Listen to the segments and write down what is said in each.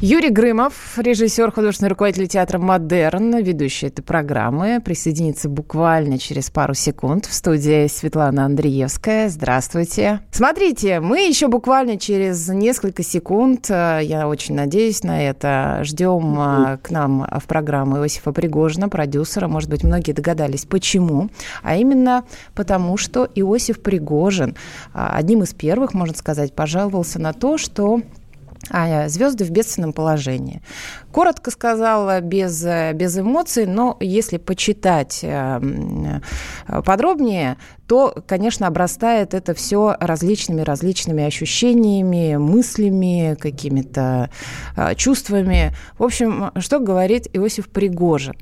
Юрий Грымов, режиссер, художественный руководитель театра «Модерн», ведущий этой программы, присоединится буквально через пару секунд в студии Светлана Андреевская. Здравствуйте. Смотрите, мы еще буквально через несколько секунд, э, я очень надеюсь на это, ждем э, к нам в программу Иосифа Пригожина, продюсера. Может быть, многие догадались, почему. А именно потому, что Иосиф Пригожин э, одним из первых, можно сказать, пожаловался на то, что а звезды в бедственном положении. Коротко сказала, без, без эмоций, но если почитать э, подробнее, то, конечно, обрастает это все различными-различными ощущениями, мыслями, какими-то э, чувствами. В общем, что говорит Иосиф Пригожин?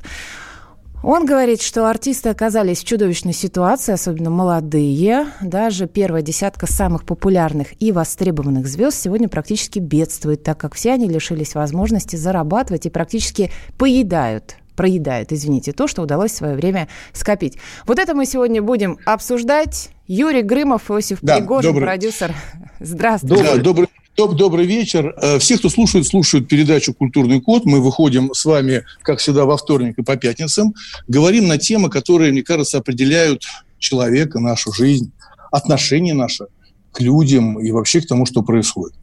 Он говорит, что артисты оказались в чудовищной ситуации, особенно молодые. Даже первая десятка самых популярных и востребованных звезд сегодня практически бедствует, так как все они лишились возможности зарабатывать и практически поедают проедают, извините, то, что удалось в свое время скопить. Вот это мы сегодня будем обсуждать. Юрий Грымов, Иосиф да, Пригожин, добрый. продюсер. Здравствуйте. Добрый, добрый, Добрый вечер. Э, все, кто слушает, слушают передачу «Культурный код». Мы выходим с вами, как всегда, во вторник и по пятницам. Говорим на темы, которые, мне кажется, определяют человека, нашу жизнь, отношения наши к людям и вообще к тому, что происходит.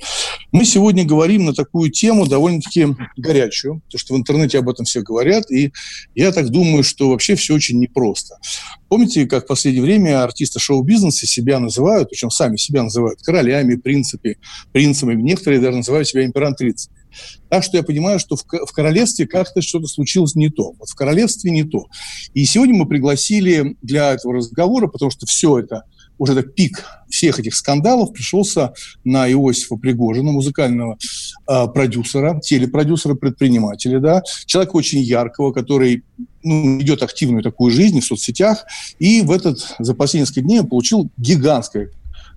Мы сегодня говорим на такую тему довольно-таки горячую, потому что в интернете об этом все говорят, и я так думаю, что вообще все очень непросто. Помните, как в последнее время артисты шоу-бизнеса себя называют, причем сами себя называют королями, принципами, принцами, некоторые даже называют себя императрицами. Так что я понимаю, что в, в королевстве как-то что-то случилось не то. Вот в королевстве не то. И сегодня мы пригласили для этого разговора, потому что все это уже этот пик всех этих скандалов пришелся на Иосифа Пригожина, музыкального э, продюсера, телепродюсера, предпринимателя, да, человека очень яркого, который ну, ведет активную такую жизнь в соцсетях, и в этот, за последние несколько дней получил гигантское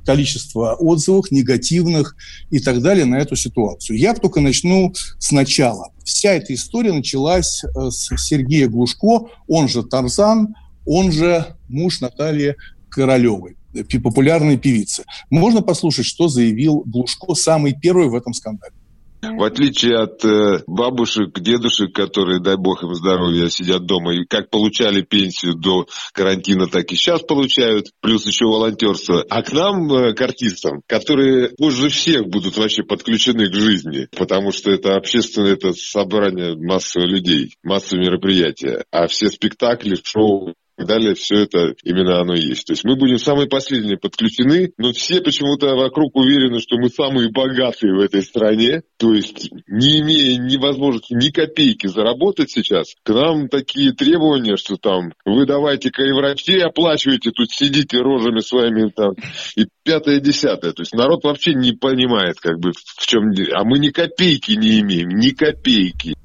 количество отзывов негативных и так далее на эту ситуацию. Я только начну сначала. Вся эта история началась э, с Сергея Глушко, он же Тарзан, он же муж Натальи Королевой популярной певицы. Можно послушать, что заявил Глушко, самый первый в этом скандале. В отличие от э, бабушек, дедушек, которые, дай бог им здоровья, сидят дома и как получали пенсию до карантина, так и сейчас получают, плюс еще волонтерство. А к нам, э, к артистам, которые позже всех будут вообще подключены к жизни, потому что это общественное это собрание массовых людей, массовые мероприятия. А все спектакли, шоу, так далее, все это именно оно есть. То есть мы будем самые последние подключены, но все почему-то вокруг уверены, что мы самые богатые в этой стране, то есть не имея ни возможности ни копейки заработать сейчас, к нам такие требования, что там вы давайте-ка и врачей оплачивайте, тут сидите рожами своими там, и пятое, десятое. То есть народ вообще не понимает, как бы, в чем... А мы ни копейки не имеем, ни копейки.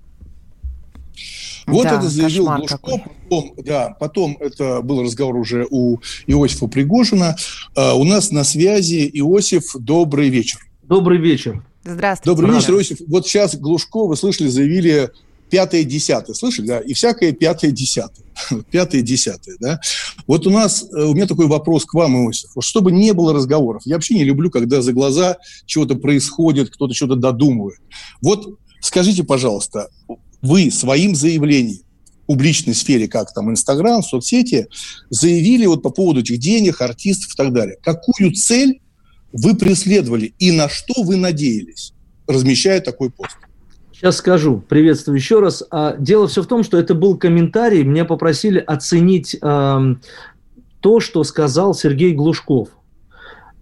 Вот да, это заявил Глушко. Потом, да, потом это был разговор уже у Иосифа Пригожина. Uh, у нас на связи Иосиф. Добрый вечер. Добрый вечер. Здравствуйте. Добрый вечер, Иосиф. Вот сейчас Глушко, вы слышали, заявили пятое, десятое. Слышали, да? И всякое пятое, десятое. Пятое, десятое, да? Вот у нас, э, у меня такой вопрос к вам, Иосиф. Вот чтобы не было разговоров. Я вообще не люблю, когда за глаза чего-то происходит, кто-то что-то додумывает. Вот скажите, пожалуйста, вы своим заявлением в публичной сфере, как там Инстаграм, соцсети, заявили вот по поводу этих денег, артистов и так далее. Какую цель вы преследовали и на что вы надеялись, размещая такой пост? Сейчас скажу. Приветствую еще раз. А, дело все в том, что это был комментарий. Меня попросили оценить э, то, что сказал Сергей Глушков.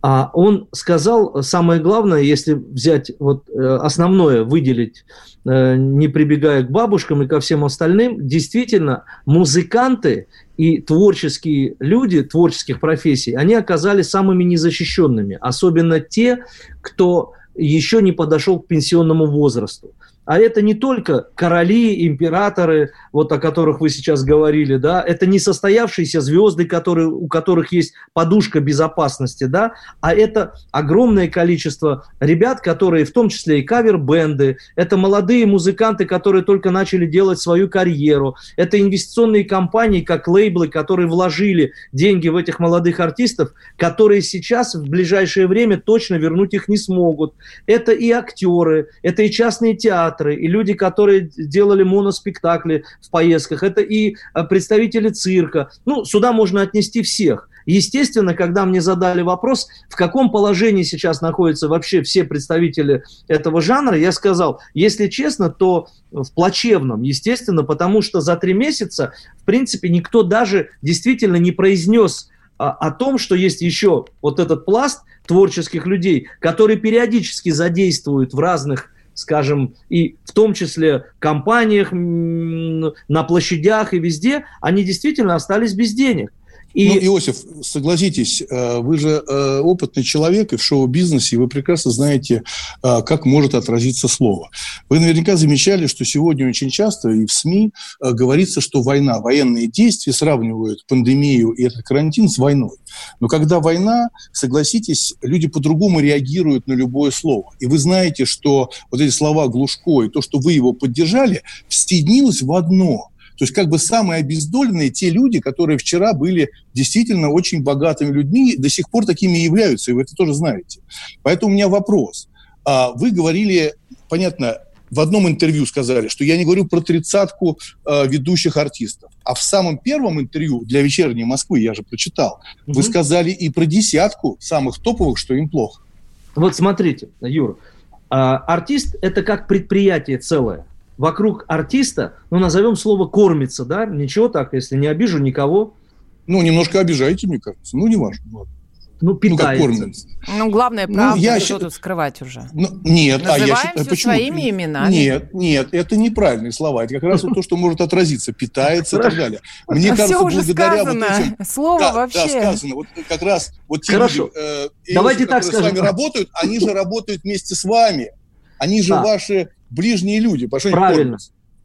А он сказал самое главное, если взять вот э, основное, выделить, э, не прибегая к бабушкам и ко всем остальным, действительно музыканты и творческие люди творческих профессий, они оказались самыми незащищенными, особенно те, кто еще не подошел к пенсионному возрасту. А это не только короли, императоры, вот о которых вы сейчас говорили, да, это не состоявшиеся звезды, которые, у которых есть подушка безопасности, да, а это огромное количество ребят, которые в том числе и кавер-бенды, это молодые музыканты, которые только начали делать свою карьеру, это инвестиционные компании, как лейблы, которые вложили деньги в этих молодых артистов, которые сейчас в ближайшее время точно вернуть их не смогут. Это и актеры, это и частные театры, театры, и люди, которые делали моноспектакли в поездках, это и э, представители цирка. Ну, сюда можно отнести всех. Естественно, когда мне задали вопрос, в каком положении сейчас находятся вообще все представители этого жанра, я сказал, если честно, то в плачевном, естественно, потому что за три месяца, в принципе, никто даже действительно не произнес а, о том, что есть еще вот этот пласт творческих людей, которые периодически задействуют в разных скажем, и в том числе компаниях, на площадях и везде, они действительно остались без денег. И... Ну, Иосиф, согласитесь, э, вы же э, опытный человек и в шоу-бизнесе, и вы прекрасно знаете, э, как может отразиться слово. Вы наверняка замечали, что сегодня очень часто и в СМИ говорится, что война, военные действия сравнивают пандемию и этот карантин с войной. Но когда война, согласитесь, люди по-другому реагируют на любое слово. И вы знаете, что вот эти слова Глушко и то, что вы его поддержали, соединилось в одно – то есть как бы самые обездоленные те люди, которые вчера были действительно очень богатыми людьми, до сих пор такими являются, и вы это тоже знаете. Поэтому у меня вопрос. А, вы говорили, понятно, в одном интервью сказали, что я не говорю про тридцатку э, ведущих артистов. А в самом первом интервью для «Вечерней Москвы», я же прочитал, угу. вы сказали и про десятку самых топовых, что им плохо. Вот смотрите, Юр, э, артист – это как предприятие целое вокруг артиста, ну, назовем слово «кормится», да, ничего так, если не обижу никого. Ну, немножко обижаете, мне кажется, ну, не важно. Ну, питается. Ну, ну главное, ну, правда, ну, я что тут скрывать уже? Ну, нет, Называем а я считаю, почему? своими именами. Нет, нет, это неправильные слова. Это как раз то, что может отразиться, питается и так далее. Мне кажется, благодаря вот этим... Слово вообще. Да, сказано. Вот как раз вот те люди, э, Давайте так скажем. с вами работают, они же работают вместе с вами. Они же ваши ближние люди. Правильно.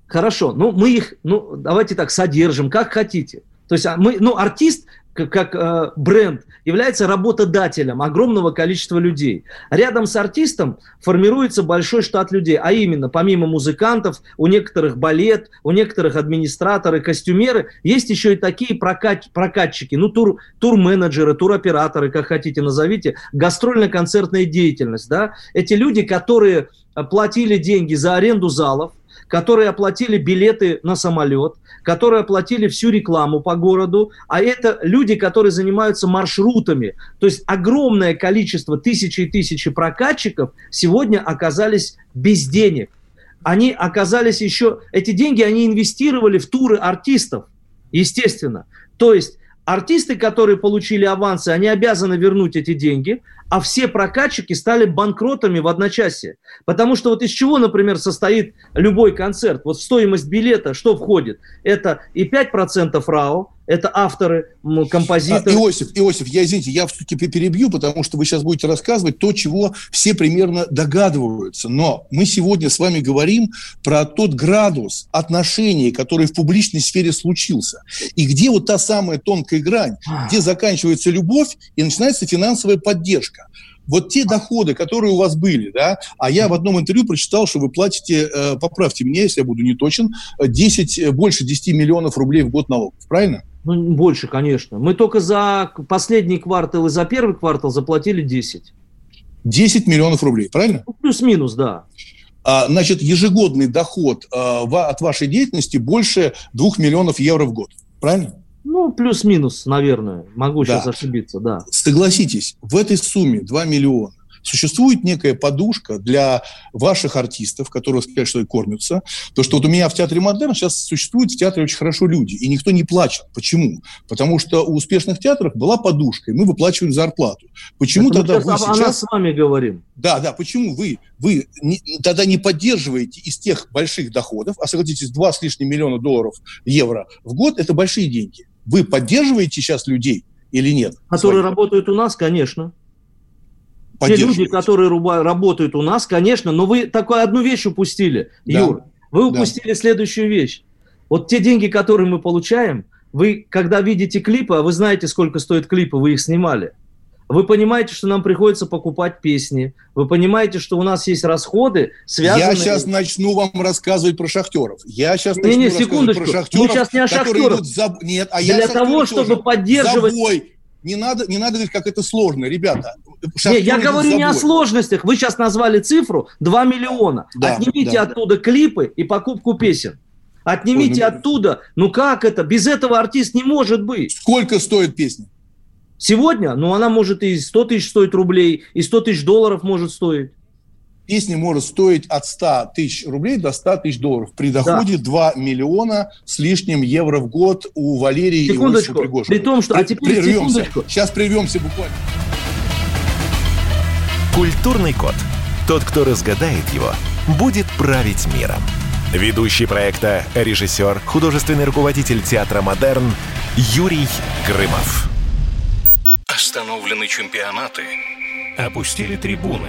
Хорошо. Ну, мы их, ну, давайте так, содержим, как хотите. То есть а мы, ну, артист как, как э, бренд является работодателем огромного количества людей. Рядом с артистом формируется большой штат людей, а именно, помимо музыкантов, у некоторых балет, у некоторых администраторы, костюмеры, есть еще и такие прокат, прокатчики, ну, тур, тур-менеджеры, туроператоры, как хотите назовите, гастрольно-концертная деятельность, да, эти люди, которые платили деньги за аренду залов, которые оплатили билеты на самолет, которые оплатили всю рекламу по городу, а это люди, которые занимаются маршрутами. То есть огромное количество, тысячи и тысячи прокатчиков сегодня оказались без денег. Они оказались еще, эти деньги они инвестировали в туры артистов, естественно. То есть артисты, которые получили авансы, они обязаны вернуть эти деньги, а все прокатчики стали банкротами в одночасье. Потому что вот из чего, например, состоит любой концерт? Вот в стоимость билета что входит? Это и 5% РАО, это авторы, композиторы. А, Иосиф, Иосиф, я, извините, я все-таки перебью, потому что вы сейчас будете рассказывать то, чего все примерно догадываются. Но мы сегодня с вами говорим про тот градус отношений, который в публичной сфере случился. И где вот та самая тонкая грань, где заканчивается любовь и начинается финансовая поддержка вот те доходы, которые у вас были, да, а я в одном интервью прочитал, что вы платите, э, поправьте меня, если я буду не точен, 10, больше 10 миллионов рублей в год налогов, правильно? Ну, больше, конечно. Мы только за последний квартал и за первый квартал заплатили 10. 10 миллионов рублей, правильно? Ну, плюс-минус, да. А, значит, ежегодный доход а, от вашей деятельности больше 2 миллионов евро в год, правильно? Ну, плюс-минус, наверное. Могу да. сейчас ошибиться, да. Согласитесь, в этой сумме 2 миллиона существует некая подушка для ваших артистов, которые что и кормятся. То, что вот у меня в театре Модерн сейчас существуют в театре очень хорошо люди, и никто не плачет. Почему? Потому что у успешных театров была подушка, и мы выплачиваем зарплату. Почему Это тогда сейчас... О нас с вами говорим. Да, да, почему вы, вы не, тогда не поддерживаете из тех больших доходов, а согласитесь, 2 с лишним миллиона долларов, евро в год – это большие деньги. Вы поддерживаете сейчас людей или нет? Которые своих? работают у нас, конечно. Те люди, которые работают у нас, конечно, но вы такую одну вещь упустили, да. Юр. Вы упустили да. следующую вещь. Вот те деньги, которые мы получаем, вы, когда видите клипы, а вы знаете, сколько стоят клипы, вы их снимали, вы понимаете, что нам приходится покупать песни. Вы понимаете, что у нас есть расходы, связанные... Я сейчас начну вам рассказывать про шахтеров. Я сейчас начну не, не, секундочку. про шахтеров. Мы сейчас не о шахтерах. За... Нет, а Для того, чтобы поддерживать... Забой. Не надо, не надо говорить, как это сложно, ребята. Не, я говорю не о сложностях. Вы сейчас назвали цифру 2 миллиона. Да, Отнимите да. оттуда клипы и покупку песен. Отнимите Ой, ну... оттуда. Ну как это? Без этого артист не может быть. Сколько стоит песня? Сегодня, ну, она может и 100 тысяч стоить рублей, и 100 тысяч долларов может стоить. Песня может стоить от 100 тысяч рублей до 100 тысяч долларов. При доходе да. 2 миллиона с лишним евро в год у Валерии секундочку, и Пригожина. При том, что... А теперь прервемся. Секундочку. Сейчас прервемся буквально. Культурный код. Тот, кто разгадает его, будет править миром. Ведущий проекта, режиссер, художественный руководитель театра «Модерн» Юрий Грымов. Остановлены чемпионаты. Опустили трибуны.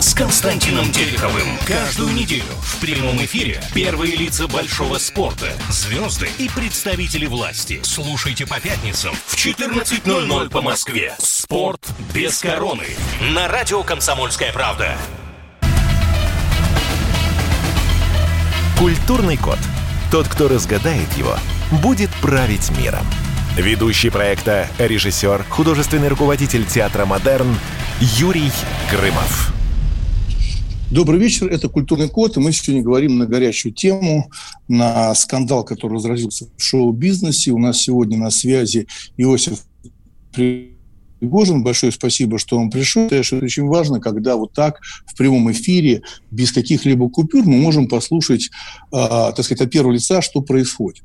с Константином Тереховым. Каждую неделю в прямом эфире первые лица большого спорта, звезды и представители власти. Слушайте по пятницам в 14.00 по Москве. Спорт без короны. На радио «Комсомольская правда». Культурный код. Тот, кто разгадает его, будет править миром. Ведущий проекта, режиссер, художественный руководитель театра «Модерн» Юрий Грымов. Добрый вечер, это «Культурный код», и мы сегодня говорим на горячую тему, на скандал, который разразился в шоу-бизнесе. У нас сегодня на связи Иосиф Пригожин. Большое спасибо, что он пришел. Это очень важно, когда вот так в прямом эфире, без каких-либо купюр, мы можем послушать, э, так сказать, от первого лица, что происходит.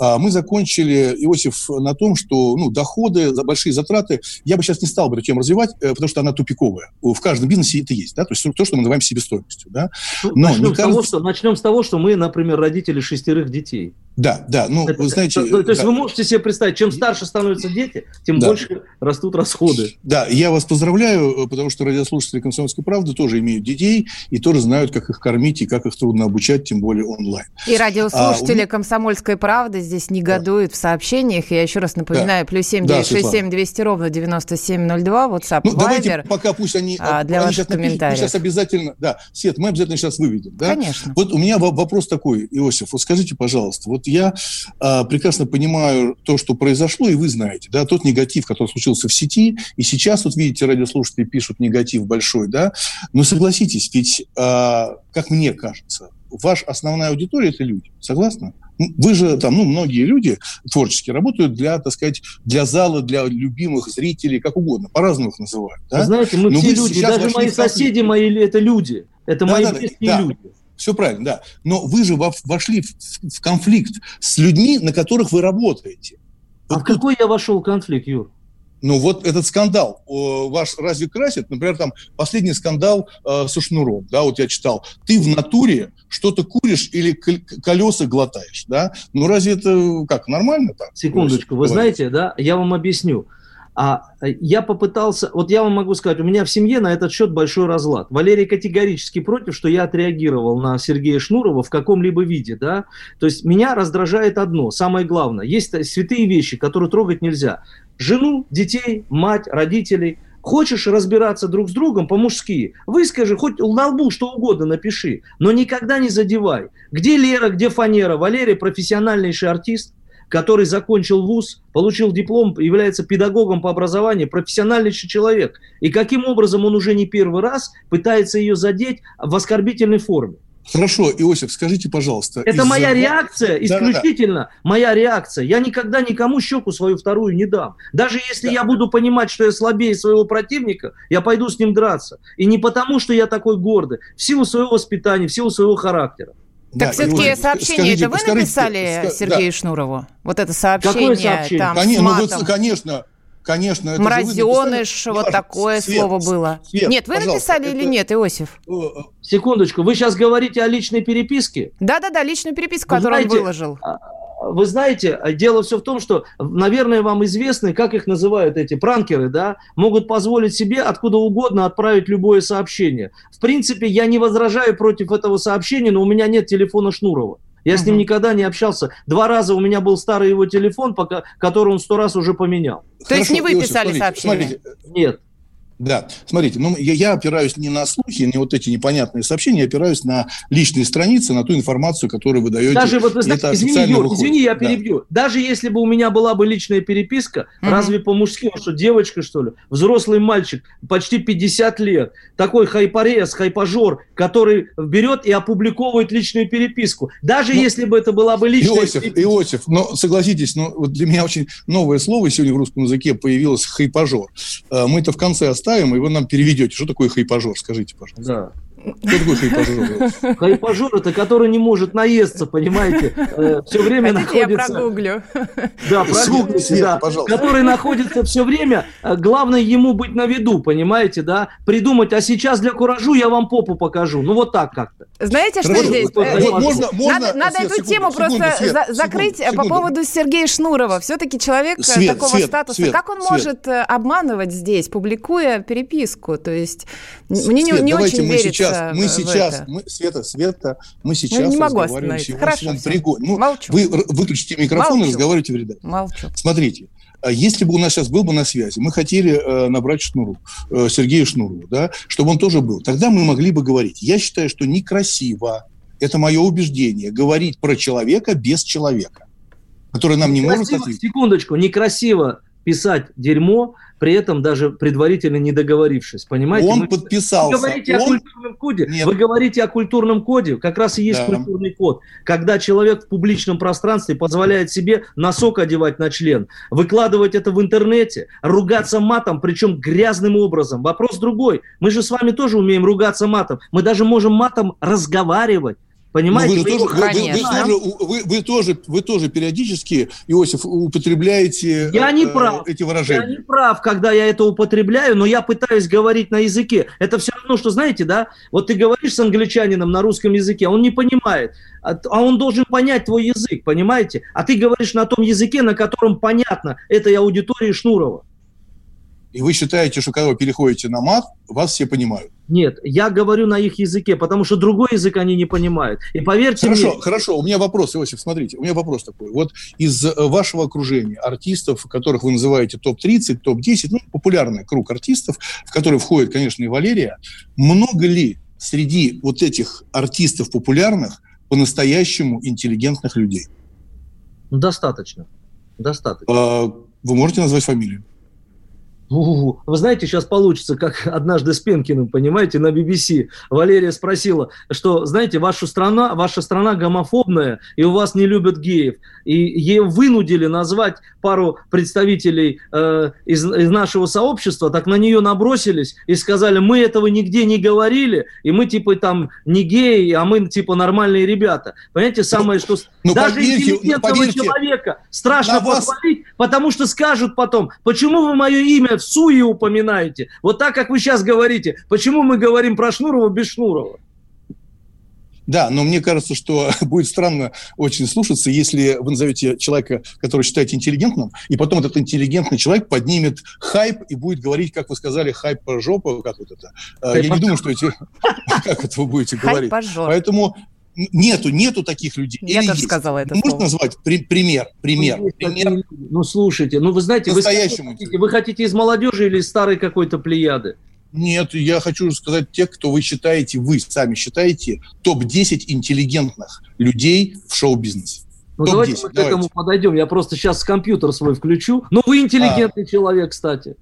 Э, мы закончили, Иосиф, на том, что ну, доходы, большие затраты, я бы сейчас не стал бы эту тему развивать, э, потому что она тупиковая. В каждом бизнесе это есть, да, то есть то, что мы называем себестоимостью. Да? Ну, Но начнем, кажется... с того, что, начнем с того, что мы, например, родители шестерых детей. Да, да, ну, это, вы знаете... То, то есть да. вы можете себе представить, чем старше становятся дети, тем да. больше растут расходы. Да, я вас поздравляю, э, потому что радиослушатели «Комсомольской правды» тоже имеют детей и тоже знают, как их кормить и как их трудно обучать, тем более онлайн. И радиослушатели а, «Комсомольской правды» здесь негодуют да. в сообщениях. Я еще раз напоминаю, да. плюс семь девять шесть семь двести ровно девяносто семь ноль два, WhatsApp, ну, давайте пока пусть они... А, для они ваших комментариев. Мы сейчас обязательно... Да, Свет, мы обязательно сейчас выведем. Да? Конечно. Вот у меня вопрос такой, Иосиф, вот скажите, пожалуйста, вот я а, прекрасно понимаю то, что произошло, и вы знаете, да, тот негатив, который случился в сети, и сейчас, вот видите, радиослушатели пишут негатив большой, да, но согласитесь, ведь, а, как мне кажется, ваша основная аудитория – это люди, согласны? Вы же там, ну, многие люди творчески работают для, так сказать, для зала, для любимых зрителей, как угодно, по-разному их называют. Да? Знаете, мы Но все люди, даже мои соседи мои, это люди, это да, мои да, близкие да. люди. Все правильно, да. Но вы же вошли в конфликт с людьми, на которых вы работаете. А в какой я вошел конфликт, Юр? Ну вот этот скандал ваш разве красит? Например, там последний скандал э, со шнуром, да, вот я читал. Ты в натуре что-то куришь или колеса глотаешь, да? Ну разве это как, нормально так? Секундочку, вы знаете, да, я вам объясню. А э, я попытался, вот я вам могу сказать, у меня в семье на этот счет большой разлад. Валерий категорически против, что я отреагировал на Сергея Шнурова в каком-либо виде, да. То есть меня раздражает одно, самое главное, есть святые вещи, которые трогать нельзя. Жену, детей, мать, родителей. Хочешь разбираться друг с другом по-мужски, выскажи, хоть на лбу что угодно напиши, но никогда не задевай. Где Лера, где Фанера? Валерий профессиональнейший артист, который закончил вуз, получил диплом, является педагогом по образованию, профессиональнейший человек. И каким образом он уже не первый раз пытается ее задеть в оскорбительной форме. Хорошо, Иосиф, скажите, пожалуйста. Это моя реакция, исключительно да, да. моя реакция. Я никогда никому щеку свою вторую не дам. Даже если да. я буду понимать, что я слабее своего противника, я пойду с ним драться. И не потому, что я такой гордый, в силу своего воспитания, в силу своего характера. Так да, все-таки сообщение скажите, это вы скажите, написали Сергею да. Шнурову? Вот это сообщение, Какое сообщение? там конечно, ну, конечно, Конечно. Это Мразеныш, вот такое Свет, слово было. Свет, нет, вы написали это... или нет, Иосиф? Э, э. Секундочку, вы сейчас говорите о личной переписке? Да-да-да, личную переписку, вы которую знаете, он выложил. Вы знаете, дело все в том, что, наверное, вам известно, как их называют эти пранкеры, да, могут позволить себе откуда угодно отправить любое сообщение. В принципе, я не возражаю против этого сообщения, но у меня нет телефона Шнурова. Я uh-huh. с ним никогда не общался. Два раза у меня был старый его телефон, пока, который он сто раз уже поменял. То Хорошо, есть не вы Иосиф, писали смотрите, сообщение? Смотрите. Нет. Да, смотрите, ну, я, я опираюсь не на слухи, не вот эти непонятные сообщения, я опираюсь на личные страницы, на ту информацию, которую вы даете. Даже вот, вы знаете, извини, Юр, извини, я перебью. Да. Даже если бы у меня была бы личная переписка, mm-hmm. разве по-мужски, что, девочка, что ли? Взрослый мальчик, почти 50 лет, такой хайпорез, хайпажор, который берет и опубликовывает личную переписку. Даже ну, если бы это была бы личная Иосиф, переписка. Иосиф, но согласитесь, ну, вот для меня очень новое слово сегодня в русском языке появилось хайпажор. Э, мы это в конце оставим оставим, и вы нам переведете. Что такое хайпажор, скажите, пожалуйста. Да. Такой хайпажор? Хайпажор – это который не может наесться, понимаете? Э, все время находится... я прогуглю. Да, прогуглите, да. Который находится все время, э, главное ему быть на виду, понимаете, да? Придумать, а сейчас для куражу я вам попу покажу. Ну, вот так как-то. Знаете, что здесь? Э, надо эту тему просто закрыть по поводу Сергея Шнурова. Все-таки человек такого статуса. Как он может обманывать здесь, публикуя переписку? То есть мне не очень верится мы сейчас, мы, Света, Света, мы сейчас ну, не могу разговариваем Хорошо, Пригод... ну, Молчу. Вы выключите микрофон Молчу. и разговаривайте в редакции. Молчу. Смотрите, а если бы у нас сейчас был бы на связи, мы хотели э, набрать Шнуру, э, Сергея Шнуру, да, чтобы он тоже был, тогда мы могли бы говорить. Я считаю, что некрасиво, это мое убеждение, говорить про человека без человека, который нам некрасиво, не может ответить. Секундочку, некрасиво писать дерьмо, при этом даже предварительно не договорившись. Понимаете? Он Мы, подписался. Вы говорите он... о культурном коде. Нет. Вы говорите о культурном коде. Как раз и есть да. культурный код. Когда человек в публичном пространстве позволяет себе носок одевать на член, выкладывать это в интернете, ругаться матом, причем грязным образом. Вопрос другой. Мы же с вами тоже умеем ругаться матом. Мы даже можем матом разговаривать. Понимаете? Вы, тоже, вы, вы, вы, тоже, вы, вы, тоже, вы тоже периодически, Иосиф, употребляете я не э, прав. эти выражения. Я не прав, когда я это употребляю, но я пытаюсь говорить на языке. Это все равно, что, знаете, да, вот ты говоришь с англичанином на русском языке, он не понимает, а, а он должен понять твой язык, понимаете? А ты говоришь на том языке, на котором понятно этой аудитории Шнурова. И вы считаете, что когда вы переходите на мат, вас все понимают? Нет, я говорю на их языке, потому что другой язык они не понимают. И поверьте хорошо, мне... Хорошо, у меня вопрос, Иосиф, смотрите, у меня вопрос такой. Вот из э, вашего окружения артистов, которых вы называете топ-30, топ-10, ну, популярный круг артистов, в который входит, конечно, и Валерия, много ли среди вот этих артистов популярных по-настоящему интеллигентных людей? Достаточно. Достаточно. А, вы можете назвать фамилию? Вы знаете, сейчас получится, как однажды с Пенкиным, понимаете, на BBC. Валерия спросила, что, знаете, ваша страна, ваша страна гомофобная, и у вас не любят геев. И ее вынудили назвать пару представителей э, из, из нашего сообщества, так на нее набросились и сказали, мы этого нигде не говорили, и мы типа там не геи, а мы типа нормальные ребята. Понимаете, самое, что ну, даже поверьте, интеллигентного ну, человека страшно похвалить, вас... потому что скажут потом, почему вы мое имя в суе упоминаете. Вот так, как вы сейчас говорите. Почему мы говорим про Шнурова без Шнурова? Да, но мне кажется, что будет странно очень слушаться, если вы назовете человека, который считаете интеллигентным, и потом этот интеллигентный человек поднимет хайп и будет говорить, как вы сказали, хайп по жопу, как вот это. Хайп Я не думаю, что эти... Как это вы будете говорить? Поэтому Нету, нету таких людей. Я Или тоже есть. сказала это. Можно назвать при, пример? Пример. Ну, пример. Ну, слушайте, ну вы знаете, вы, хотите, вы хотите из молодежи или из старой какой-то плеяды? Нет, я хочу сказать тех, кто вы считаете, вы сами считаете, топ-10 интеллигентных людей в шоу-бизнесе. Ну, давайте мы к давайте. этому подойдем. Я просто сейчас компьютер свой включу. Ну, вы интеллигентный а. человек, кстати.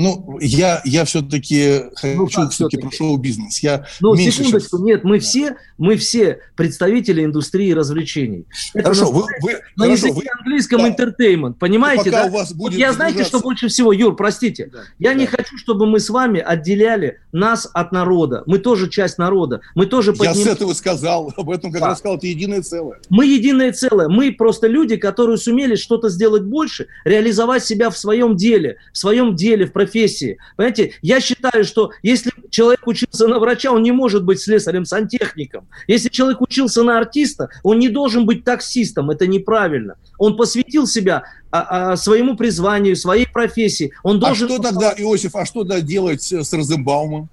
Ну, я, я все-таки хочу ну, все-таки про шоу-бизнес. Я ну, секундочку, сейчас... нет, мы все, мы все представители индустрии развлечений. Хорошо, вы, вы, на хорошо, языке вы, английском да. entertainment, понимаете, да? У вас будет вот я знаете, что больше всего, Юр, простите, да, я да. не хочу, чтобы мы с вами отделяли нас от народа. Мы тоже часть народа. Мы тоже подним... Я с этого сказал, об этом как да. раз сказал, это единое целое. Мы единое целое. Мы просто люди, которые сумели что-то сделать больше, реализовать себя в своем деле, в своем деле, в профессии профессии. Понимаете, я считаю, что если человек учился на врача, он не может быть слесарем-сантехником. Если человек учился на артиста, он не должен быть таксистом. Это неправильно. Он посвятил себя а, а, своему призванию, своей профессии. Он а должен... А что тогда, Иосиф, а что тогда делать с Розенбаумом?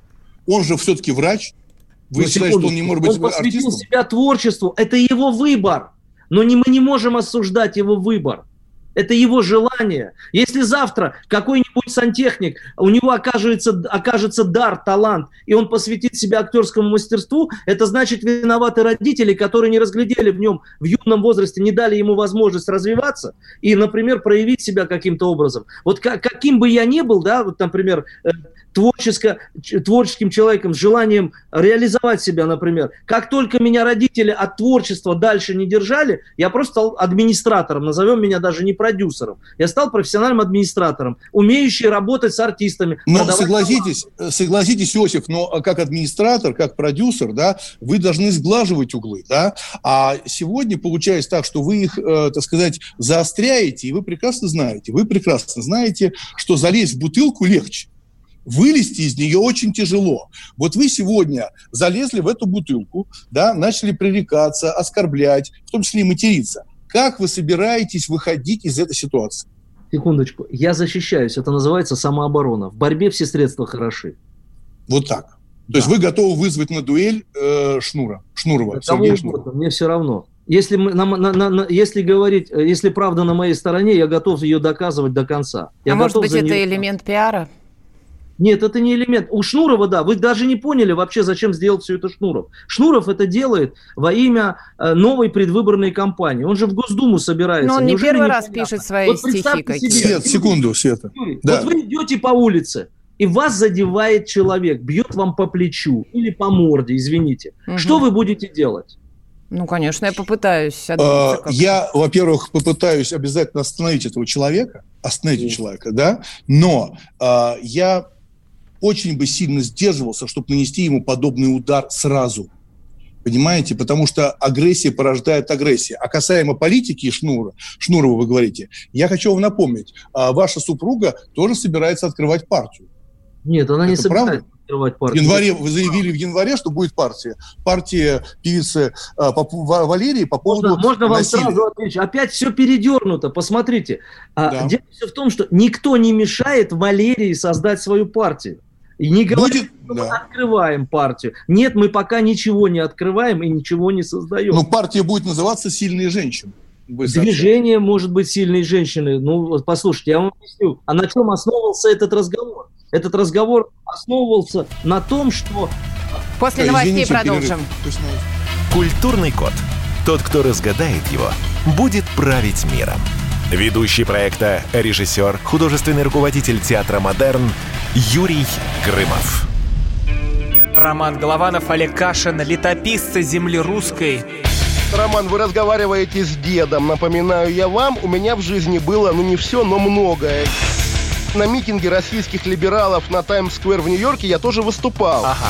Он же все-таки врач. Вы ну, считаете, что он не может быть он посвятил артистом? себя творчеству. Это его выбор. Но не, мы не можем осуждать его выбор. Это его желание. Если завтра какой-нибудь сантехник, у него окажется, окажется дар, талант, и он посвятит себя актерскому мастерству, это значит виноваты родители, которые не разглядели в нем в юном возрасте, не дали ему возможность развиваться и, например, проявить себя каким-то образом. Вот как, каким бы я ни был, да, вот, например, э, творческо, творческим человеком, с желанием реализовать себя, например. Как только меня родители от творчества дальше не держали, я просто стал администратором, назовем меня даже не продюсером. Я стал профессиональным администратором, умеющий работать с артистами. Но согласитесь, команду. согласитесь, Иосиф, но как администратор, как продюсер, да, вы должны сглаживать углы, да, а сегодня получается так, что вы их, э, так сказать, заостряете, и вы прекрасно знаете, вы прекрасно знаете, что залезть в бутылку легче, вылезти из нее очень тяжело. Вот вы сегодня залезли в эту бутылку, да, начали пререкаться, оскорблять, в том числе и материться. Как вы собираетесь выходить из этой ситуации? Секундочку. Я защищаюсь. Это называется самооборона. В борьбе все средства хороши. Вот так. То да. есть вы готовы вызвать на дуэль э, Шнура, Шнурова, Сергея Шнурова? Мне все равно. Если, мы, на, на, на, если говорить, э, если правда на моей стороне, я готов ее доказывать до конца. Я а может быть, это нее... элемент пиара? Нет, это не элемент. У Шнурова, да, вы даже не поняли вообще, зачем сделал все это Шнуров. Шнуров это делает во имя э, новой предвыборной кампании. Он же в Госдуму собирается. Но он Неужели не первый не раз понятно? пишет свои вот стихи какие Свет, секунду, Света. Юрий, да. Вот вы идете по улице, и вас задевает человек, бьет вам по плечу или по морде, извините. Угу. Что вы будете делать? Ну, конечно, я попытаюсь. А, я, во-первых, попытаюсь обязательно остановить этого человека, остановить человека, да, но а, я очень бы сильно сдерживался, чтобы нанести ему подобный удар сразу. Понимаете? Потому что агрессия порождает агрессию. А касаемо политики Шнура, Шнурова вы говорите, я хочу вам напомнить, а ваша супруга тоже собирается открывать партию. Нет, она Это не собирается правда? открывать партию. В январе, вы заявили в январе, что будет партия. Партия певицы а, по, Валерии по поводу Можно, можно вам сразу ответить. Опять все передернуто. Посмотрите. А, да. Дело все в том, что никто не мешает Валерии создать свою партию. И не говорим, Будет, что да. мы открываем партию. Нет, мы пока ничего не открываем и ничего не создаем. Но партия будет называться «Сильные женщины». Движение может быть «Сильные женщины». Ну, послушайте, я вам объясню. А на чем основывался этот разговор? Этот разговор основывался на том, что... После да, новостей извините, продолжим. Культурный код. Тот, кто разгадает его, будет править миром. Ведущий проекта, режиссер, художественный руководитель театра «Модерн» Юрий Грымов. Роман Голованов, Олег Кашин, летописцы земли русской. Роман, вы разговариваете с дедом. Напоминаю я вам, у меня в жизни было, ну не все, но многое. На митинге российских либералов на Таймс-сквер в Нью-Йорке я тоже выступал. Ага.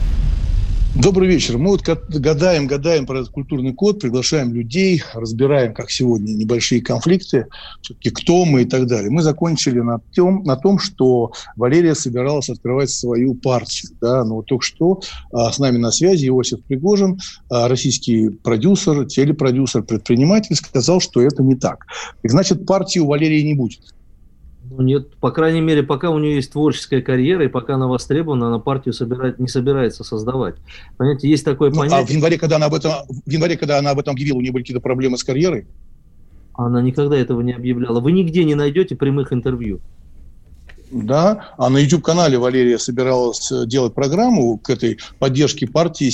Добрый вечер. Мы вот гадаем, гадаем про этот культурный код, приглашаем людей, разбираем, как сегодня, небольшие конфликты, все-таки кто мы и так далее. Мы закончили на том, на том что Валерия собиралась открывать свою партию. Да? Но вот только что а, с нами на связи Иосиф Пригожин, а, российский продюсер, телепродюсер, предприниматель, сказал, что это не так. И, значит, партии у Валерии не будет. Ну, нет, по крайней мере, пока у нее есть творческая карьера, и пока она востребована, она партию собирает, не собирается создавать. Понимаете, есть такое ну, понятие... А в январе, когда она об этом, в январе, когда она об этом объявила, у нее были какие-то проблемы с карьерой? Она никогда этого не объявляла. Вы нигде не найдете прямых интервью. Да, а на YouTube-канале Валерия собиралась делать программу к этой поддержке партии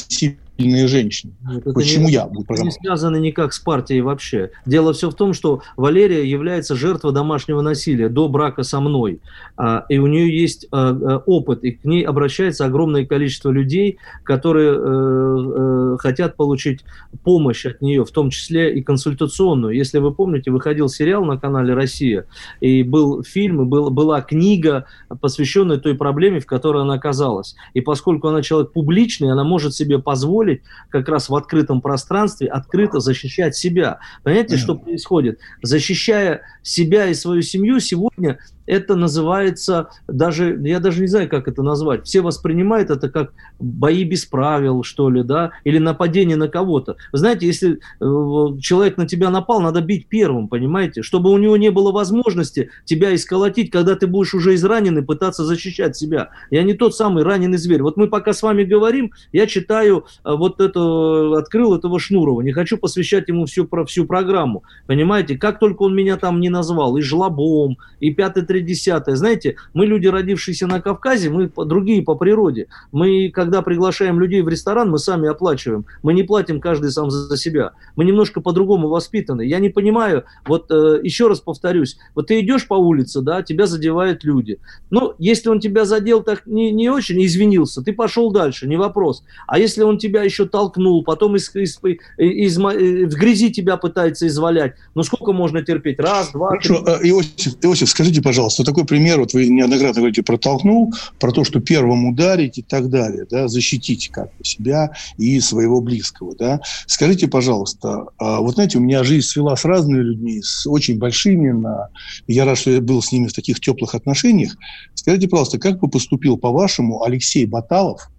сильные женщины. Нет, Почему не, я буду программу? не связано никак с партией вообще. Дело все в том, что Валерия является жертвой домашнего насилия до брака со мной. А, и у нее есть а, а, опыт, и к ней обращается огромное количество людей, которые э, э, хотят получить помощь от нее, в том числе и консультационную. Если вы помните, выходил сериал на канале «Россия», и был фильм, и был, была книга, посвященная той проблеме, в которой она оказалась. И поскольку она человек публичный, она может себе позволить позволить как раз в открытом пространстве открыто защищать себя. Понимаете, mm-hmm. что происходит? Защищая себя и свою семью, сегодня это называется даже, я даже не знаю, как это назвать. Все воспринимают это как бои без правил, что ли, да, или нападение на кого-то. знаете, если э, человек на тебя напал, надо бить первым, понимаете, чтобы у него не было возможности тебя исколотить, когда ты будешь уже изранен и пытаться защищать себя. Я не тот самый раненый зверь. Вот мы пока с вами говорим, я читаю э, вот это, открыл этого Шнурова, не хочу посвящать ему всю, всю программу, понимаете, как только он меня там не назвал, и жлобом, и пятый, десятое. Знаете, мы люди, родившиеся на Кавказе, мы другие по природе. Мы, когда приглашаем людей в ресторан, мы сами оплачиваем. Мы не платим каждый сам за себя. Мы немножко по-другому воспитаны. Я не понимаю, вот э, еще раз повторюсь, вот ты идешь по улице, да, тебя задевают люди. Ну, если он тебя задел так не, не очень, извинился, ты пошел дальше, не вопрос. А если он тебя еще толкнул, потом из, из, из, из, э, в грязи тебя пытается извалять, ну сколько можно терпеть? Раз, два, Хорошо, три. Э, Иосиф, Иосиф, скажите, пожалуйста, такой пример, вот вы неоднократно говорите, протолкнул, про то, что первым ударить и так далее, да, защитить как бы себя и своего близкого, да. Скажите, пожалуйста, а вот знаете, у меня жизнь свела с разными людьми, с очень большими, на... я рад, что я был с ними в таких теплых отношениях. Скажите, пожалуйста, как бы поступил, по-вашему, Алексей Баталов,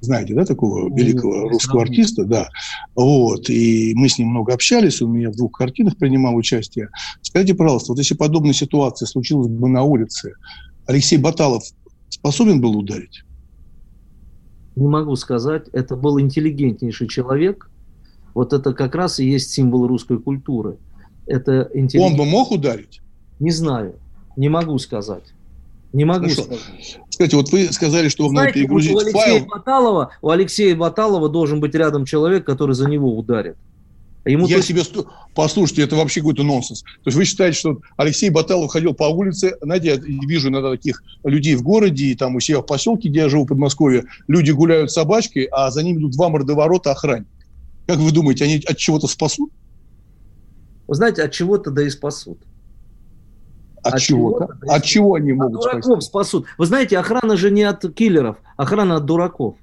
знаете, да, такого великого русского артиста, да. Вот, и мы с ним много общались, он у меня в двух картинах принимал участие. Скажите, пожалуйста, вот если подобная ситуация случилась бы на улице, Алексей Баталов способен был ударить? Не могу сказать. Это был интеллигентнейший человек. Вот это как раз и есть символ русской культуры. Это интеллигент... Он бы мог ударить? Не знаю. Не могу сказать. Не могу сказать. Кстати, вот вы сказали, что вам Знаете, надо перегрузить у Алексея файл. Баталова, у Алексея Баталова должен быть рядом человек, который за него ударит. А ему я себе... Послушайте, это вообще какой-то нонсенс. То есть вы считаете, что Алексей Баталов ходил по улице, знаете, я вижу иногда таких людей в городе, и там у себя в поселке, где я живу, в Подмосковье, люди гуляют с собачкой, а за ними идут два мордоворота охранника. Как вы думаете, они от чего-то спасут? Вы знаете, от чего-то да и спасут. От, от чего-то? Чего от чего они могут от дураков спасти? спасут. Вы знаете, охрана же не от киллеров, охрана от дураков.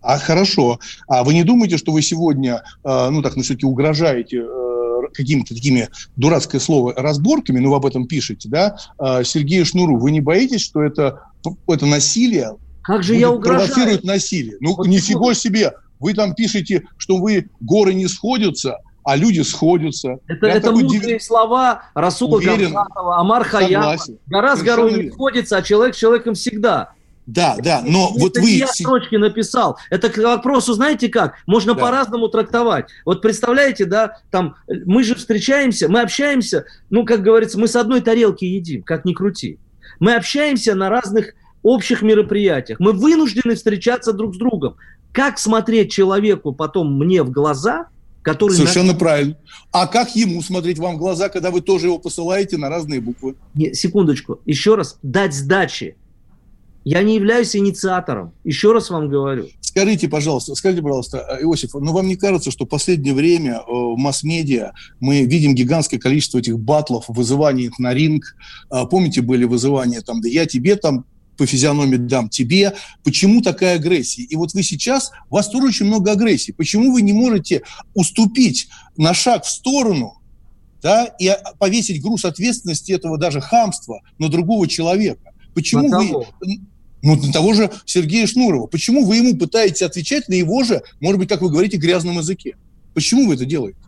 А хорошо. А вы не думаете, что вы сегодня, э, ну так, ну, все-таки угрожаете э, какими-то такими, дурацкое слово, разборками, ну, вы об этом пишете, да, э, Сергею Шнуру, вы не боитесь, что это, это насилие как же я угрожаю? провоцирует насилие? Ну, вот нифига себе. Вы там пишете, что вы горы не сходятся, а люди сходятся. Это, это мудрые див... слова Расула Гамзатова, Амар Хаяма. Гора с горой не сходится, а человек с человеком всегда. Да, да, но это вот вы... я строчки написал. Это к вопросу, знаете как? Можно да. по-разному трактовать. Вот представляете, да, там, мы же встречаемся, мы общаемся, ну, как говорится, мы с одной тарелки едим, как ни крути. Мы общаемся на разных общих мероприятиях. Мы вынуждены встречаться друг с другом. Как смотреть человеку потом мне в глаза – который... Совершенно на... правильно. А как ему смотреть вам в глаза, когда вы тоже его посылаете на разные буквы? Не, секундочку. Еще раз. Дать сдачи. Я не являюсь инициатором. Еще раз вам говорю. Скажите, пожалуйста, скажите, пожалуйста, Иосиф, ну вам не кажется, что в последнее время э, в масс-медиа мы видим гигантское количество этих батлов, вызываний на ринг? А, помните, были вызывания там, да я тебе там по физиономии дам тебе. Почему такая агрессия? И вот вы сейчас, у вас тоже очень много агрессии. Почему вы не можете уступить на шаг в сторону да, и повесить груз ответственности этого даже хамства на другого человека? Почему на вы... Ну, на того же Сергея Шнурова. Почему вы ему пытаетесь отвечать на его же, может быть, как вы говорите, грязном языке? Почему вы это делаете?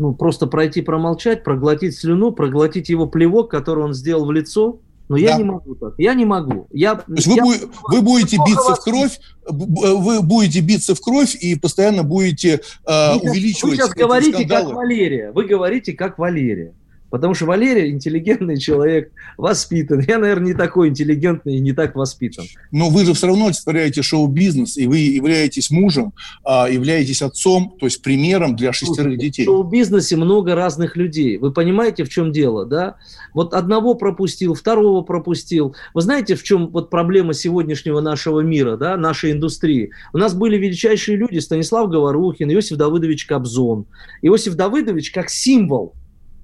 Ну, просто пройти промолчать, проглотить слюну, проглотить его плевок, который он сделал в лицо. Но да. я не могу так. Я не могу. Я, То есть я, вы, я, вы будете биться в кровь, вы будете биться в кровь и постоянно будете э, вы, увеличивать. Вы сейчас говорите скандалы. как Валерия. Вы говорите как Валерия. Потому что Валерий интеллигентный человек, воспитан. Я, наверное, не такой интеллигентный и не так воспитан. Но вы же все равно олицетворяете шоу-бизнес, и вы являетесь мужем, а, являетесь отцом, то есть примером для шестерых детей. В шоу-бизнесе много разных людей. Вы понимаете, в чем дело, да? Вот одного пропустил, второго пропустил. Вы знаете, в чем вот проблема сегодняшнего нашего мира, да, нашей индустрии? У нас были величайшие люди, Станислав Говорухин, Иосиф Давыдович Кобзон. Иосиф Давыдович как символ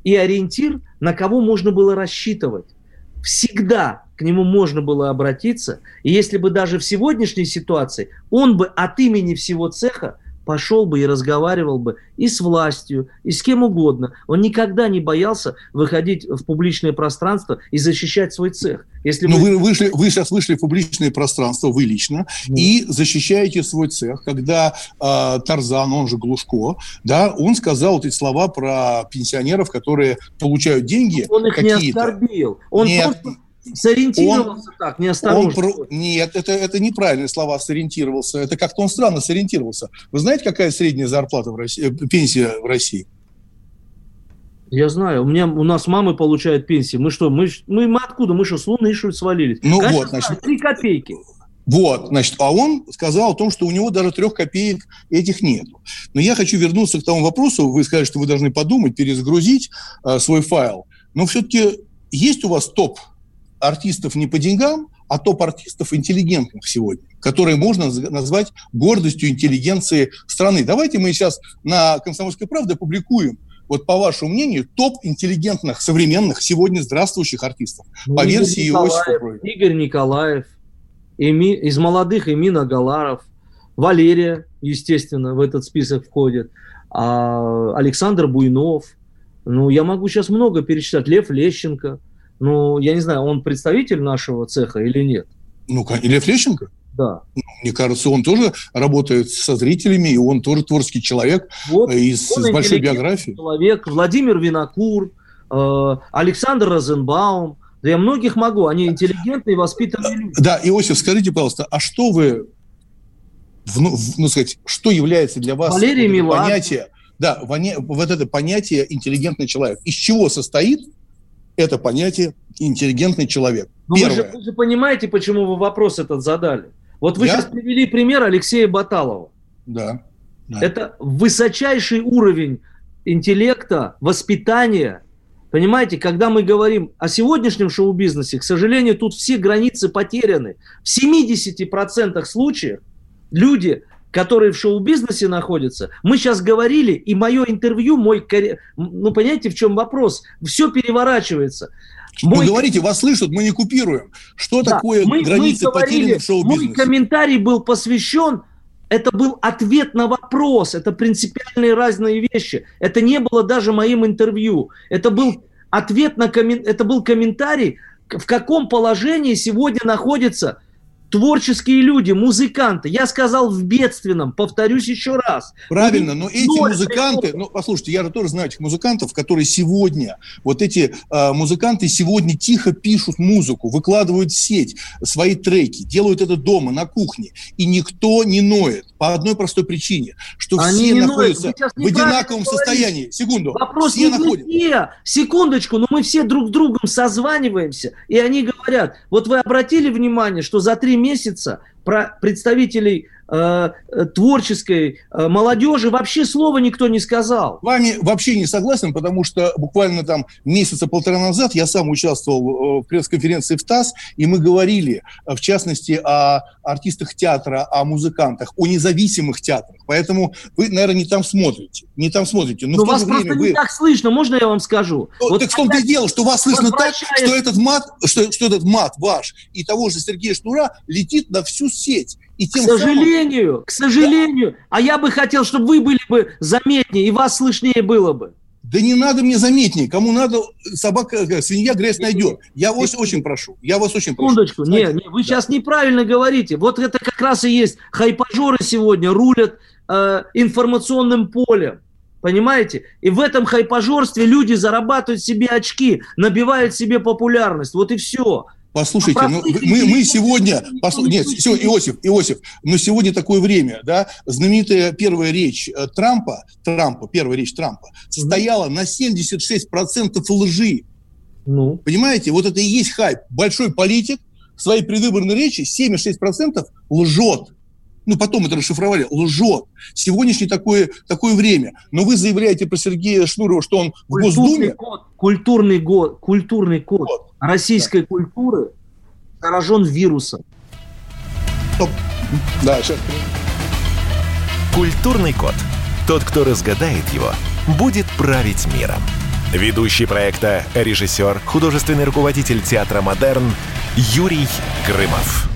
и ориентир, на кого можно было рассчитывать. Всегда к нему можно было обратиться, и если бы даже в сегодняшней ситуации он бы от имени всего цеха пошел бы и разговаривал бы и с властью, и с кем угодно. Он никогда не боялся выходить в публичное пространство и защищать свой цех. Если Но вы... вы, вышли, вы сейчас вышли в публичное пространство, вы лично, mm. и защищаете свой цех, когда э, Тарзан, он же Глушко, да, он сказал эти слова про пенсионеров, которые получают деньги. Он их не оскорбил. Он Нет, просто Сориентировался он, так, неосторожно. Он про... Нет, это, это неправильные слова сориентировался. Это как-то он странно сориентировался. Вы знаете, какая средняя зарплата в России, э, пенсия в России? Я знаю. У меня у нас мамы получают пенсии. Мы что, мы, мы, мы откуда? Мы что, с луны что ли свалились? Ну Конечно, вот, значит. Три копейки. Вот, значит, а он сказал о том, что у него даже трех копеек этих нет. Но я хочу вернуться к тому вопросу. Вы сказали, что вы должны подумать, перезагрузить э, свой файл. Но все-таки есть у вас топ артистов не по деньгам, а топ-артистов интеллигентных сегодня, которые можно назвать гордостью интеллигенции страны. Давайте мы сейчас на «Комсомольской правде» публикуем вот по вашему мнению, топ интеллигентных, современных, сегодня здравствующих артистов. Ну, по Игорь версии Иосифа. Игорь Николаев, Эми, из молодых Эмин Агаларов, Валерия, естественно, в этот список входит, а, Александр Буйнов. Ну, я могу сейчас много перечислять. Лев Лещенко – ну, я не знаю, он представитель нашего цеха или нет? Ну, Лев Лещенко? Да. Ну, мне кажется, он тоже работает со зрителями, и он тоже творческий человек вот, э, из, с большой биографией. Человек, Владимир Винокур, э, Александр Розенбаум. Да я многих могу, они интеллигентные, воспитанные люди. Да, Иосиф, скажите, пожалуйста, а что вы, ну, ну сказать, что является для вас Валерий вот понятие, да, вот это понятие интеллигентный человек? Из чего состоит это понятие интеллигентный человек. Но Первое. Вы же, вы же понимаете, почему вы вопрос этот задали. Вот вы Я? сейчас привели пример Алексея Баталова. Да, да. Это высочайший уровень интеллекта, воспитания. Понимаете, когда мы говорим о сегодняшнем шоу-бизнесе, к сожалению, тут все границы потеряны. В 70% случаев люди которые в шоу-бизнесе находятся. Мы сейчас говорили, и мое интервью, мой... Ну, понимаете, в чем вопрос? Все переворачивается. Мой... Вы говорите, вас слышат, мы не купируем. Что да, такое мы, границы мы говорили, потеряны в шоу-бизнесе? Мой комментарий был посвящен это был ответ на вопрос, это принципиальные разные вещи. Это не было даже моим интервью. Это был ответ на коммен... это был комментарий, в каком положении сегодня находится творческие люди, музыканты. Я сказал в бедственном, повторюсь еще раз. Правильно, но эти музыканты, ну, послушайте, я же тоже знаю этих музыкантов, которые сегодня, вот эти э, музыканты сегодня тихо пишут музыку, выкладывают в сеть свои треки, делают это дома, на кухне, и никто не ноет по одной простой причине, что Они все находятся в одинаковом состоянии. Секунду. Вопрос все не находят... все. Секундочку, но мы все друг с другом созваниваемся, и они говорят, вот вы обратили внимание, что за три месяца про представителей э, творческой э, молодежи вообще слова никто не сказал. С вами вообще не согласен, потому что буквально там месяца полтора назад я сам участвовал в пресс-конференции в ТАСС, и мы говорили, в частности, о артистах театра, о музыкантах, о независимых театрах. Поэтому вы, наверное, не там смотрите. Не там смотрите. Но, Но вас просто вы... не так слышно, можно я вам скажу? Ну, вот так в том-то и дело, что вас слышно так, что этот мат, что, что этот мат ваш и того же Сергея Шнура летит на всю сеть. И тем к сожалению, самым... к сожалению. Да. А я бы хотел, чтобы вы были бы заметнее, и вас слышнее было бы. Да не надо мне заметнее. Кому надо, собака, э, свинья грязь найдет. Я вас очень прошу. Я вас очень прошу. Секундочку. Не, не, вы да. сейчас неправильно говорите. Вот это как раз и есть. Хайпажоры сегодня рулят э, информационным полем. Понимаете? И в этом хайпажорстве люди зарабатывают себе очки, набивают себе популярность. Вот и все. Послушайте, ну, мы, мы сегодня... Послу... Нет, все, Иосиф, Иосиф, но сегодня такое время, да, знаменитая первая речь э, Трампа, Трампа, первая речь Трампа, стояла на 76% лжи. Ну. Понимаете, вот это и есть хайп. Большой политик в своей предвыборной речи 76% лжет. Ну, потом это расшифровали, лжет. Сегодняшнее такое, такое время. Но вы заявляете про Сергея Шнурова, что он культурный в Госдуме... Код, культурный, год, культурный код. Вот российской да. культуры заражен вирусом. Стоп. Да, сейчас. Культурный код. Тот, кто разгадает его, будет править миром. Ведущий проекта, режиссер, художественный руководитель театра «Модерн» Юрий Грымов.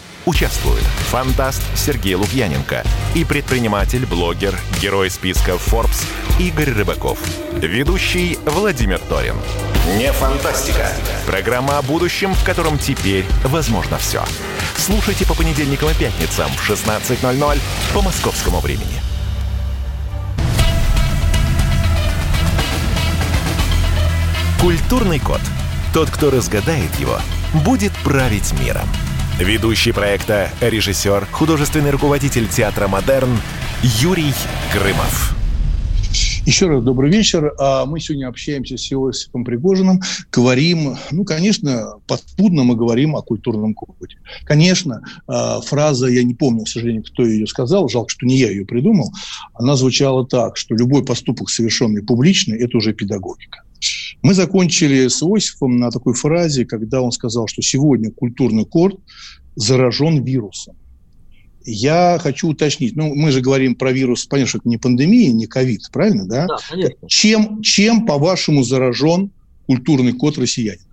Участвуют фантаст Сергей Лукьяненко и предприниматель, блогер, герой списка Forbes Игорь Рыбаков. Ведущий Владимир Торин. Не фантастика. Программа о будущем, в котором теперь возможно все. Слушайте по понедельникам и пятницам в 16.00 по московскому времени. Культурный код. Тот, кто разгадает его, будет править миром. Ведущий проекта, режиссер, художественный руководитель театра «Модерн» Юрий Грымов. Еще раз добрый вечер. А мы сегодня общаемся с Иосифом Пригожиным, говорим, ну, конечно, подспудно мы говорим о культурном коде. Конечно, а, фраза, я не помню, к сожалению, кто ее сказал, жалко, что не я ее придумал, она звучала так, что любой поступок, совершенный публично, это уже педагогика. Мы закончили с Иосифом на такой фразе, когда он сказал, что сегодня культурный код заражен вирусом. Я хочу уточнить, ну, мы же говорим про вирус, понятно, что это не пандемия, не ковид, правильно, да? Да, конечно. Чем, чем по-вашему, заражен культурный код россиянина?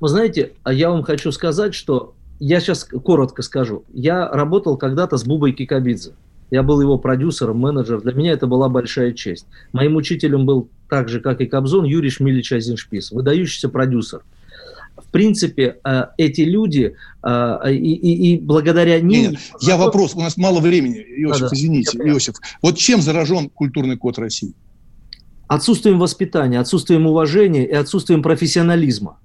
Вы знаете, а я вам хочу сказать, что я сейчас коротко скажу. Я работал когда-то с Бубой Кикабидзе. Я был его продюсером, менеджером. Для меня это была большая честь. Моим учителем был так же, как и Кобзон, Юрий Шмилич Азиншпис, выдающийся продюсер. В принципе, э, эти люди, э, и, и, и благодаря ним... Нет, я вопрос, у нас мало времени, Иосиф, да, извините, Иосиф. Вот чем заражен культурный код России? Отсутствием воспитания, отсутствием уважения и отсутствием профессионализма.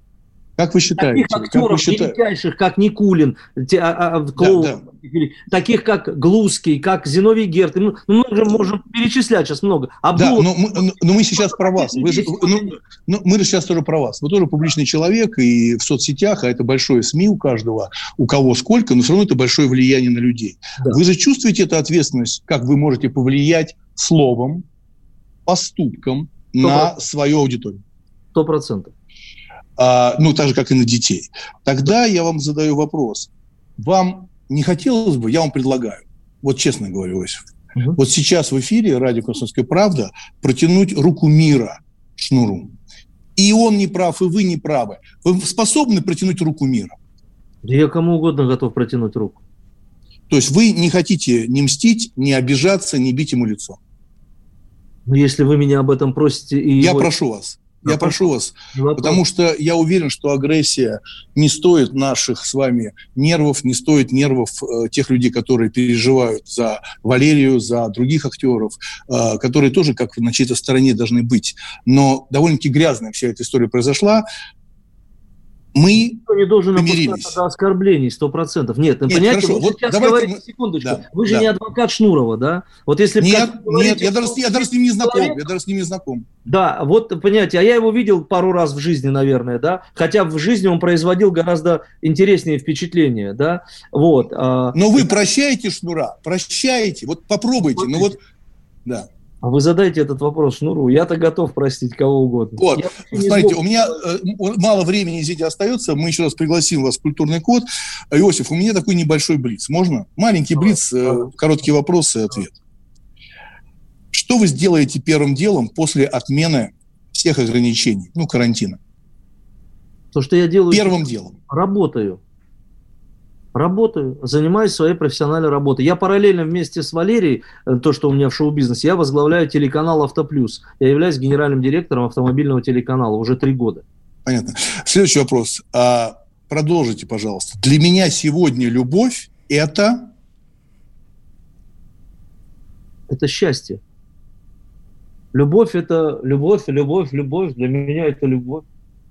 Как вы считаете? Таких актеров как вы считаете? величайших, как Никулин, те, а, а, Клоун, да, да. Таких как Глузский, как Зиновий Герт, ну, мы же можем перечислять сейчас много. Абдулов, да, но мы, но мы сейчас про вас. Вы же, ну, ну, мы же сейчас тоже про вас. Вы тоже публичный человек, и в соцсетях, а это большое СМИ у каждого, у кого сколько, но все равно это большое влияние на людей. Да. Вы же чувствуете эту ответственность, как вы можете повлиять словом, поступком 100%. на свою аудиторию? Сто процентов а, ну, так же, как и на детей. Тогда я вам задаю вопрос. Вам не хотелось бы, я вам предлагаю, вот честно говорю, Иосиф, угу. вот сейчас в эфире радио «Комсомольская правда» протянуть руку мира шнуру. И он не прав, и вы не правы. Вы способны протянуть руку мира? Я кому угодно готов протянуть руку. То есть вы не хотите не мстить, не обижаться, не бить ему лицо? Ну, если вы меня об этом просите... И я его... прошу вас. Я прошу вас, потому что я уверен, что агрессия не стоит наших с вами нервов, не стоит нервов э, тех людей, которые переживают за Валерию, за других актеров, э, которые тоже как на чьей-то стороне должны быть. Но довольно-таки грязная вся эта история произошла. Мы Никто не должен помирились. опускаться до оскорблений, сто процентов. Нет, ну, Нет, понимаете, хорошо, вы вот сейчас говорите, мы- секундочку, Да, вы же да. не адвокат Шнурова, да? Вот если Нет, вы говорите, нет, я даже, я даже с ним не знаком, человек- я даже с ним не знаком. Да, вот, понимаете, а я его видел пару раз в жизни, наверное, да, хотя в жизни он производил гораздо интереснее впечатления, да, вот. а, Но вы прощаете Шнура, прощаете, вот попробуйте, ну вот, да. А вы задайте этот вопрос Шнуру, я-то готов простить кого угодно. Вот, смотрите, злой. у меня э, мало времени здесь остается, мы еще раз пригласим вас в культурный код. Иосиф, у меня такой небольшой блиц, можно? Маленький блиц, э, короткие вопросы и ответ. Что вы сделаете первым делом после отмены всех ограничений, ну, карантина? То, что я делаю, Первым делом. работаю. Работаю, занимаюсь своей профессиональной работой. Я параллельно вместе с Валерией, э, то, что у меня в шоу-бизнесе, я возглавляю телеканал «Автоплюс». Я являюсь генеральным директором автомобильного телеканала уже три года. Понятно. Следующий вопрос. А, продолжите, пожалуйста. Для меня сегодня любовь – это... Это счастье. Любовь – это любовь, любовь, любовь. Для меня это любовь.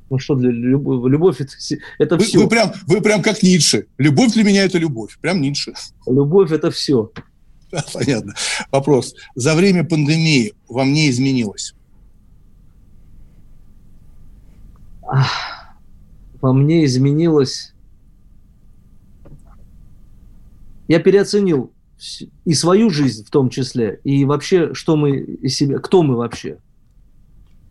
Ну что, для любовь, любовь это, это Вы, все. вы прям, вы прям как Ницше. Любовь для меня – это любовь. Прям Ницше. Любовь это все. Да, Понятно. Вопрос. За время пандемии вам не изменилось? во мне изменилось. Я переоценил и свою жизнь в том числе, и вообще, что мы из себя, кто мы вообще,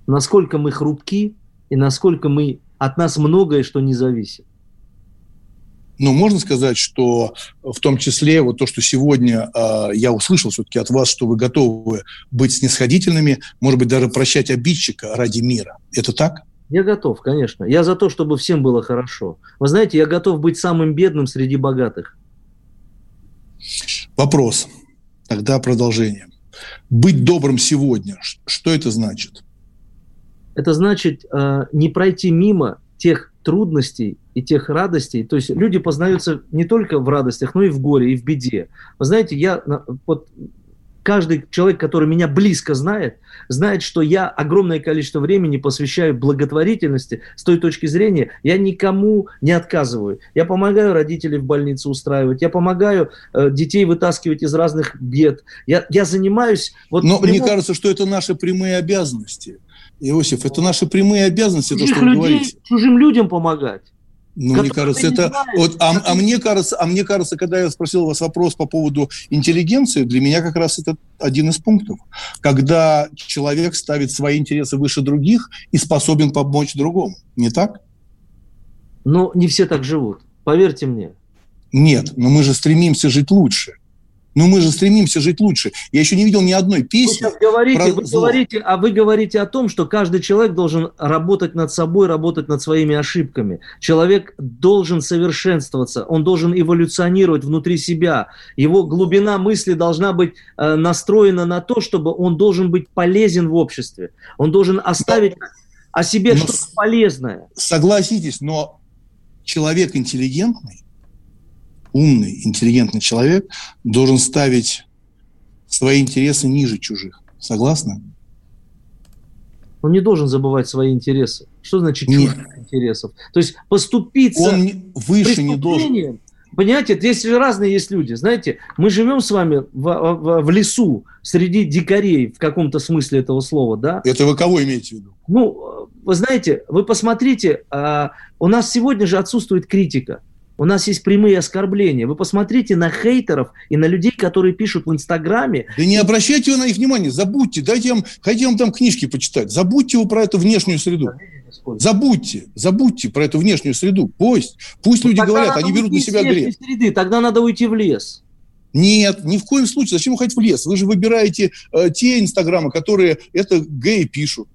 насколько мы хрупки и насколько мы от нас многое, что не зависит. Ну, можно сказать, что в том числе вот то, что сегодня э, я услышал все-таки от вас, что вы готовы быть снисходительными, может быть, даже прощать обидчика ради мира. Это так? Я готов, конечно. Я за то, чтобы всем было хорошо. Вы знаете, я готов быть самым бедным среди богатых. Вопрос. Тогда продолжение. Быть добрым сегодня. Что это значит? Это значит э, не пройти мимо тех трудностей и тех радостей. То есть люди познаются не только в радостях, но и в горе, и в беде. Вы знаете, я вот каждый человек, который меня близко знает, знает, что я огромное количество времени посвящаю благотворительности. С той точки зрения я никому не отказываю. Я помогаю родителей в больнице устраивать, я помогаю э, детей вытаскивать из разных бед. Я, я занимаюсь... Вот Но в мне кажется, что это наши прямые обязанности. Иосиф, это наши прямые обязанности, то, что вы людей, говорите. чужим людям помогать. Ну, мне кажется, это... знаешь, Вот, а, а мне кажется, а мне кажется, когда я спросил вас вопрос по поводу интеллигенции, для меня как раз это один из пунктов. Когда человек ставит свои интересы выше других и способен помочь другому. Не так? Но не все так живут. Поверьте мне. Нет, но мы же стремимся жить лучше. Но мы же стремимся жить лучше. Я еще не видел ни одной Вы песни. сейчас говорите, про вы говорите, а вы говорите о том, что каждый человек должен работать над собой, работать над своими ошибками. Человек должен совершенствоваться, он должен эволюционировать внутри себя. Его глубина мысли должна быть э, настроена на то, чтобы он должен быть полезен в обществе. Он должен оставить о себе но что-то полезное. Согласитесь, но человек интеллигентный, умный, интеллигентный человек должен ставить свои интересы ниже чужих. Согласны? Он не должен забывать свои интересы. Что значит Нет. чужих интересов? То есть поступиться... Он выше не должен. Понимаете, здесь разные есть люди. Знаете, мы живем с вами в, в- в лесу, среди дикарей, в каком-то смысле этого слова, да? Это вы кого имеете в виду? Ну, вы знаете, вы посмотрите, а, у нас сегодня же отсутствует критика. У нас есть прямые оскорбления. Вы посмотрите на хейтеров и на людей, которые пишут в Инстаграме. Да не обращайте вы на их внимание, забудьте, дайте им, хотите вам там книжки почитать, забудьте вы про эту внешнюю среду. Забудьте, забудьте про эту внешнюю среду. Пусть, пусть люди Тогда говорят, они берут на себя грех. среды, тогда надо уйти в лес. Нет, ни в коем случае. Зачем уходить в лес? Вы же выбираете э, те инстаграмы, которые это геи пишут.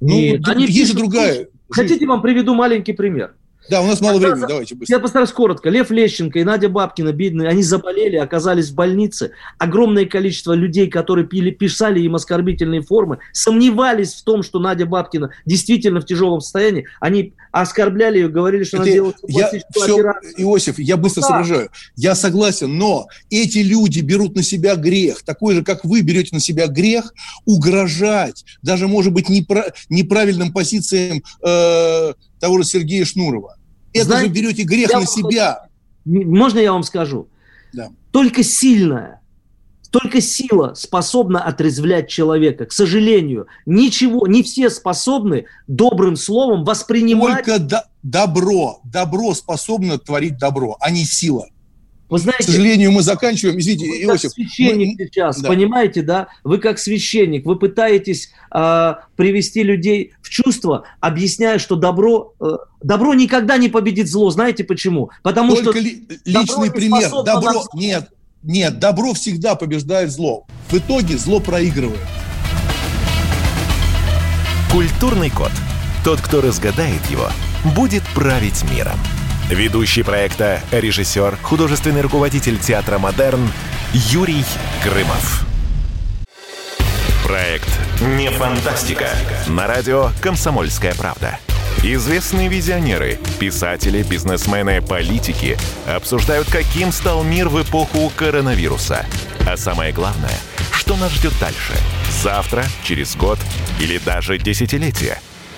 Ну, Нет, друг- они есть же пишут, другая. жизнь. Хотите, вам приведу маленький пример? Да, у нас мало времени, давайте быстро. Я постараюсь коротко. Лев Лещенко и Надя Бабкина, бедные, они заболели, оказались в больнице. Огромное количество людей, которые пили, писали им оскорбительные формы, сомневались в том, что Надя Бабкина действительно в тяжелом состоянии. Они оскорбляли ее, говорили, что она Это делает я все, операцию. Иосиф, я быстро да. соображаю. Я согласен, но эти люди берут на себя грех, такой же, как вы берете на себя грех, угрожать, даже, может быть, непра- неправильным позициям э, того же Сергея Шнурова. Это Знаете, же берете грех на себя. Можно я вам скажу? Да. Только сильная, только сила способна отрезвлять человека. К сожалению, ничего, не все способны добрым словом воспринимать... Только до, добро, добро способно творить добро, а не сила. Вы знаете, К сожалению, мы заканчиваем. Извините, вы Иосиф. Как священник мы... сейчас, да. понимаете, да? Вы как священник, вы пытаетесь э, привести людей в чувство, объясняя, что добро, э, добро никогда не победит зло. Знаете почему? Потому Только что ли, личный пример. Добро нас... нет. Нет, добро всегда побеждает зло. В итоге зло проигрывает. Культурный код. Тот, кто разгадает его, будет править миром. Ведущий проекта, режиссер, художественный руководитель театра «Модерн» Юрий Грымов. Проект «Не фантастика» на радио «Комсомольская правда». Известные визионеры, писатели, бизнесмены, политики обсуждают, каким стал мир в эпоху коронавируса. А самое главное, что нас ждет дальше? Завтра, через год или даже десятилетие –